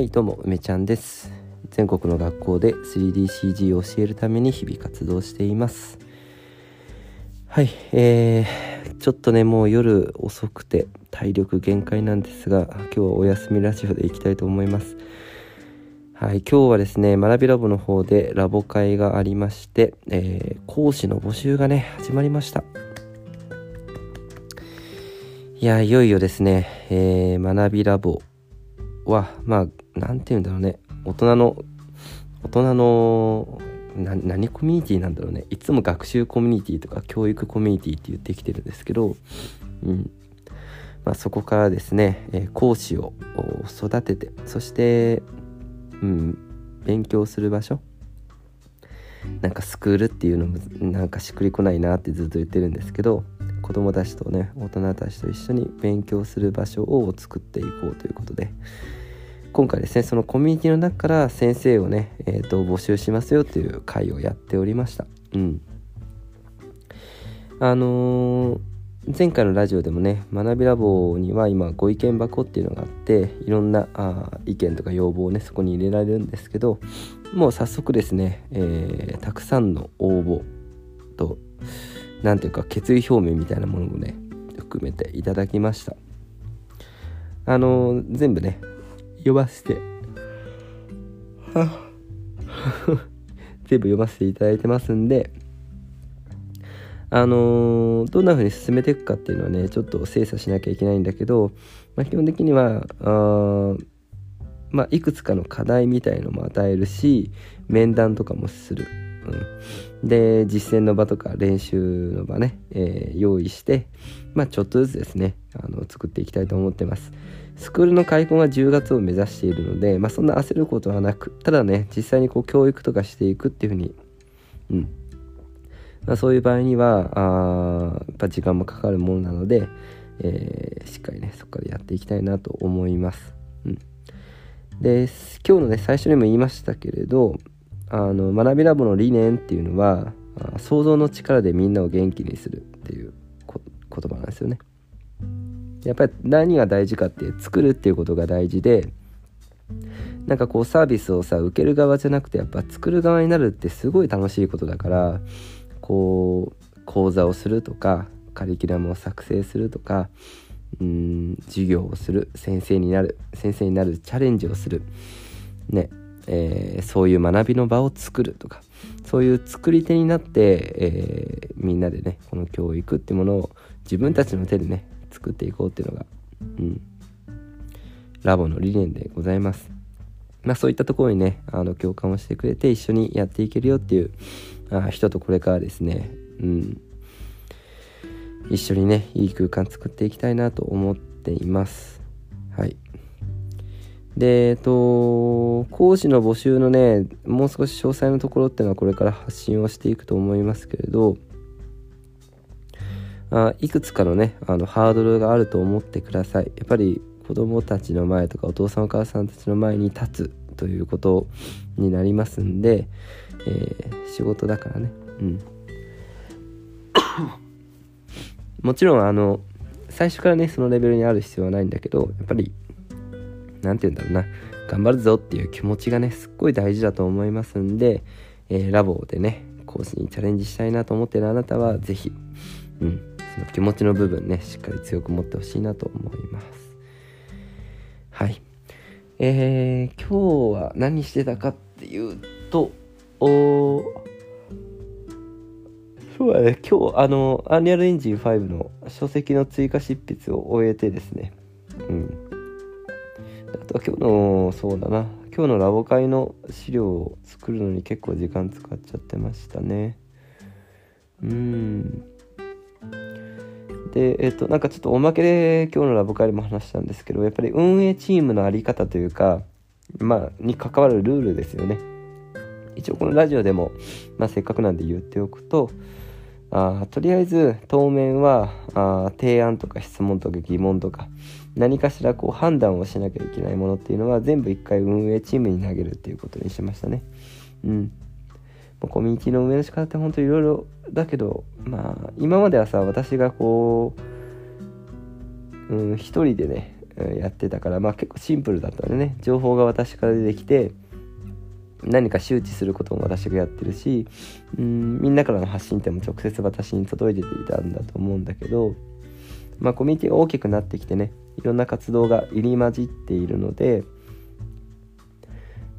はいどうも梅ちゃんです。全国の学校で 3DCG を教えるために日々活動しています。はいえー、ちょっとねもう夜遅くて体力限界なんですが今日はお休みラジオでいきたいと思います。はい今日はですね学びラボの方でラボ会がありまして、えー、講師の募集がね始まりました。いやいよいよですね、えー、学びラボはまあ何て言うんだろうね。大人の大人の何コミュニティなんだろうね。いつも学習コミュニティとか教育コミュニティって言ってきてるんですけど、うん。まあ、そこからですね、えー、講師を育ててそして、うん、勉強する場所。なんかスクールっていうのもなんかしっくりこないなってずっと言ってるんですけど子供たちとね大人たちと一緒に勉強する場所を作っていこうということで今回ですねそのコミュニティの中から先生をね、えーと、募集しますよという会をやっておりました。うん。あのー、前回のラジオでもね学びラボには今ご意見箱っていうのがあっていろんなあ意見とか要望をねそこに入れられるんですけどもう早速ですね、えー、たくさんの応募と何ていうか決意表明みたいなものもね含めていただきました。あの全部ね読ませて。全部読ませていただいてますんで。あのー、どんな風に進めていくかっていうのはねちょっと精査しなきゃいけないんだけど、まあ、基本的にはあまあ、いくつかの課題みたいのも与えるし面談とかもする、うん、で実践の場とか練習の場ね、えー、用意して、まあ、ちょっとずつですねあの作っていきたいと思ってます。スクールの開校が10月を目指しているので、まあ、そんな焦ることはなくただね実際にこう教育とかしていくっていうふうに、うんまあ、そういう場合にはあやっぱ時間もかかるものなので、えー、しっかりねそこからやっていきたいなと思います。うんで今日のね最初にも言いましたけれどあの学びラボの理念っていうのは想像の力でみんなを元気にするっていう言葉なんですよね。やっぱり何が大事かって作るっていうことが大事でなんかこうサービスをさ受ける側じゃなくてやっぱ作る側になるってすごい楽しいことだからこう講座をするとかカリキュラムを作成するとかうん授業をする先生になる先生になるチャレンジをするねえー、そういう学びの場を作るとかそういう作り手になって、えー、みんなでねこの教育っていうものを自分たちの手でね作っていこうっていうのが、うん、ラボの理念でございます。まあそういったところにねあの共感をしてくれて一緒にやっていけるよっていうあ人とこれからですね、うん、一緒にねいい空間作っていきたいなと思っています。はい。でえっと講師の募集のねもう少し詳細なところっていうのはこれから発信をしていくと思いますけれどあいくつかのねあのハードルがあると思ってください。やっぱり子供たちの前とかお父さんお母さんたちの前に立つということになりますんで、えー、仕事だからね。うん。もちろんあの最初からねそのレベルにある必要はないんだけどやっぱり何て言うんだろうな。頑張るぞっていう気持ちがねすっごい大事だと思いますんで、えー、ラボでね講師にチャレンジしたいなと思ってるあなたは是非うん。その気持ちの部分ねしっかり強く持ってほしいなと思いますはいえー、今日は何してたかっていうとおそうだね、今日、あの、アンリアルエンジン5の書籍の追加執筆を終えてですね、うん。あとは今日の、そうだな、今日のラボ会の資料を作るのに結構時間使っちゃってましたね。うん。で、えっと、なんかちょっとおまけで今日のラボ会でも話したんですけど、やっぱり運営チームの在り方というか、まあ、に関わるルールですよね。一応このラジオでも、まあ、せっかくなんで言っておくと、あとりあえず当面はあ提案とか質問とか疑問とか何かしらこう判断をしなきゃいけないものっていうのは全部一回運営チームに投げるっていうことにしましたね。うん。コミュニティの運営の仕方って本当いろいろだけどまあ今まではさ私がこう、うん、一人でね、やってたから、まあ、結構シンプルだったんでね。情報が私から出てきて何か周知することも私がやってるしうんみんなからの発信っても直接私に届いていたんだと思うんだけど、まあ、コミュニティが大きくなってきてねいろんな活動が入り混じっているので、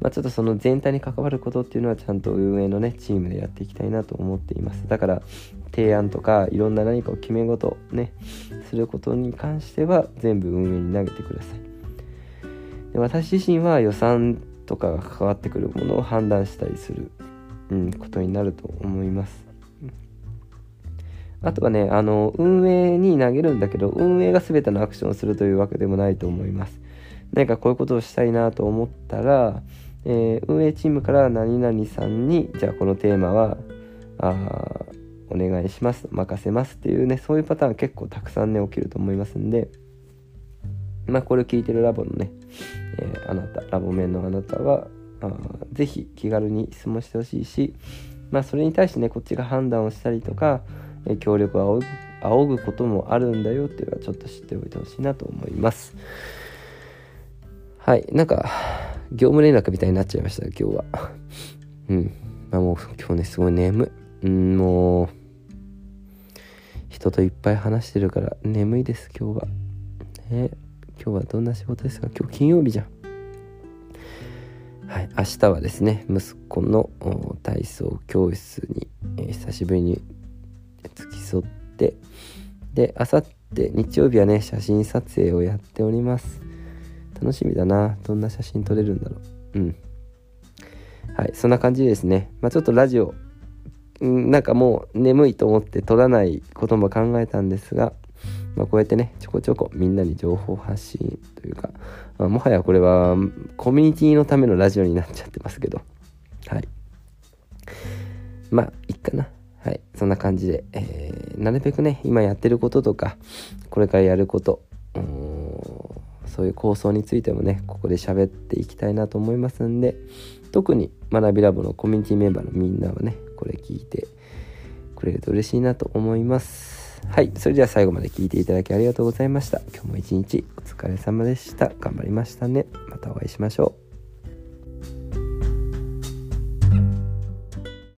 まあ、ちょっとその全体に関わることっていうのはちゃんと運営のねチームでやっていきたいなと思っています。だから提案とかいろんな何かを決め事ねすることに関しては全部運営に投げてください。で私自身は予算とかが関わってくるものを判断したりする、うん、ことになると思います。あとはねあの運営に投げるんだけど運営が全てのアクションをするというわけでもないと思います。何かこういうことをしたいなと思ったら、えー、運営チームから何々さんにじゃあこのテーマはあお願いします任せますっていうねそういうパターン結構たくさんね起きると思いますんでまあこれを聞いてるラボのね、えー、あなたラボ面のあなたはあぜひ気軽に質問してほしいしまあそれに対してねこっちが判断をしたりとか、えー、協力を仰ぐこともあるんだよっていうのはちょっと知っておいてほしいなと思います。はいなんか業務連絡みたいになっちゃいました今日は。うん。まあもう今日ねすごい眠うんもう人といっぱい話してるから眠いです今日は。ね。今日はどんな仕事ですか？今日金曜日じゃん。はい、明日はですね息子の体操教室に、えー、久しぶりに付き添って。であさって日曜日はね写真撮影をやっております。楽しみだな。どんな写真撮れるんだろう。うん。はいそんな感じですね。まあちょっとラジオなんかもう眠いと思って撮らないことも考えたんですが、まあ、こうやってねちょこちょこみんなに情報発信というか、まあ、もはやこれはコミュニティのためのラジオになっちゃってますけど。はい。まあいいかな。はいそんな感じで、えー、なるべくね今やってることとかこれからやることそういう構想についてもねここで喋っていきたいなと思いますんで特に学びラボのコミュニティメンバーのみんなはねこれ聞いてくれると嬉しいなと思います。はいそれでは最後まで聞いていただきありがとうございました。今日も一日お疲れ様でした。頑張りましたね。またお会いしましょう。